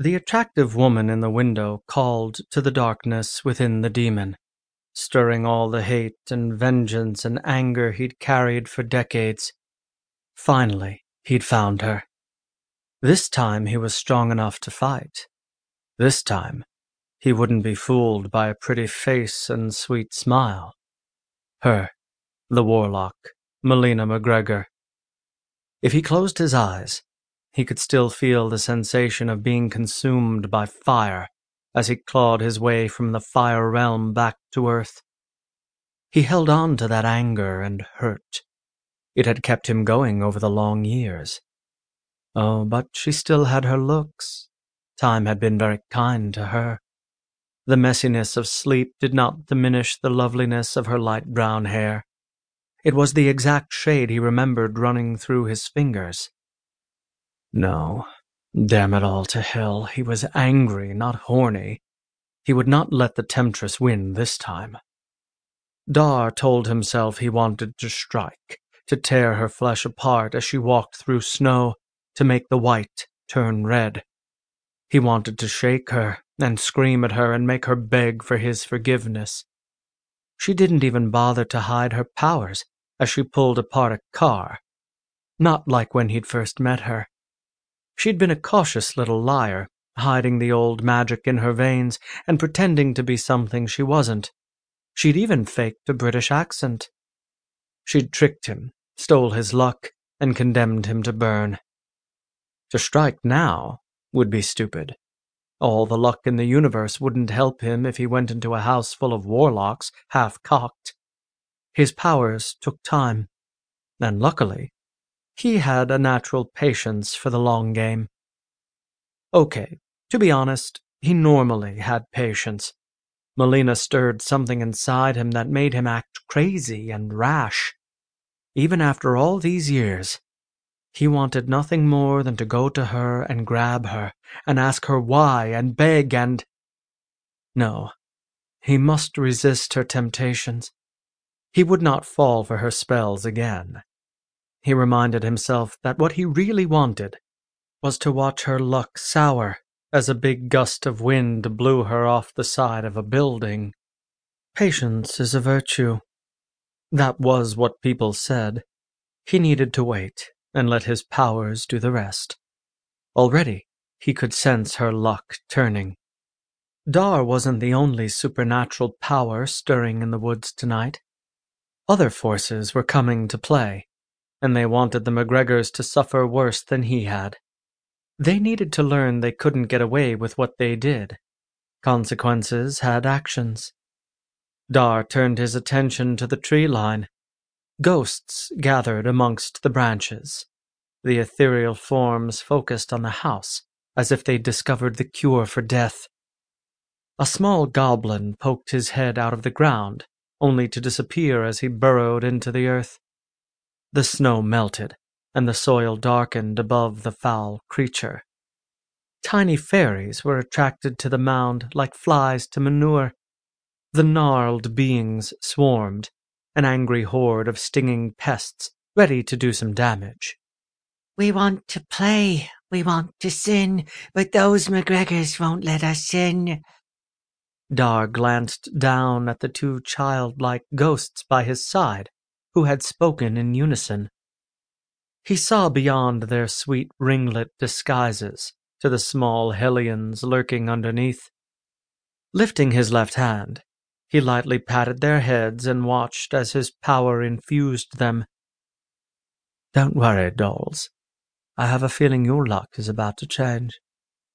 The attractive woman in the window called to the darkness within the demon, stirring all the hate and vengeance and anger he'd carried for decades. Finally, he'd found her. This time he was strong enough to fight. This time, he wouldn't be fooled by a pretty face and sweet smile. Her, the warlock, Malina MacGregor. If he closed his eyes, he could still feel the sensation of being consumed by fire as he clawed his way from the fire realm back to earth. He held on to that anger and hurt. It had kept him going over the long years. Oh, but she still had her looks. Time had been very kind to her. The messiness of sleep did not diminish the loveliness of her light brown hair. It was the exact shade he remembered running through his fingers. No, damn it all to hell, he was angry, not horny. He would not let the temptress win this time. Dar told himself he wanted to strike, to tear her flesh apart as she walked through snow, to make the white turn red. He wanted to shake her and scream at her and make her beg for his forgiveness. She didn't even bother to hide her powers as she pulled apart a car. Not like when he'd first met her. She'd been a cautious little liar, hiding the old magic in her veins and pretending to be something she wasn't. She'd even faked a British accent. She'd tricked him, stole his luck, and condemned him to burn. To strike now would be stupid. All the luck in the universe wouldn't help him if he went into a house full of warlocks, half cocked. His powers took time, and luckily, he had a natural patience for the long game. Okay, to be honest, he normally had patience. Malina stirred something inside him that made him act crazy and rash. Even after all these years, he wanted nothing more than to go to her and grab her and ask her why and beg and. No, he must resist her temptations. He would not fall for her spells again. He reminded himself that what he really wanted was to watch her luck sour as a big gust of wind blew her off the side of a building. Patience is a virtue. That was what people said. He needed to wait and let his powers do the rest. Already, he could sense her luck turning. Dar wasn't the only supernatural power stirring in the woods tonight. Other forces were coming to play and they wanted the MacGregors to suffer worse than he had. They needed to learn they couldn't get away with what they did. Consequences had actions. Dar turned his attention to the tree line. Ghosts gathered amongst the branches. The ethereal forms focused on the house, as if they'd discovered the cure for death. A small goblin poked his head out of the ground, only to disappear as he burrowed into the earth. The snow melted, and the soil darkened above the foul creature. Tiny fairies were attracted to the mound like flies to manure. The gnarled beings swarmed, an angry horde of stinging pests ready to do some damage. We want to play, we want to sin, but those MacGregors won't let us sin. Dar glanced down at the two childlike ghosts by his side who had spoken in unison. He saw beyond their sweet ringlet disguises to the small hellions lurking underneath. Lifting his left hand, he lightly patted their heads and watched as his power infused them. Don't worry, dolls. I have a feeling your luck is about to change.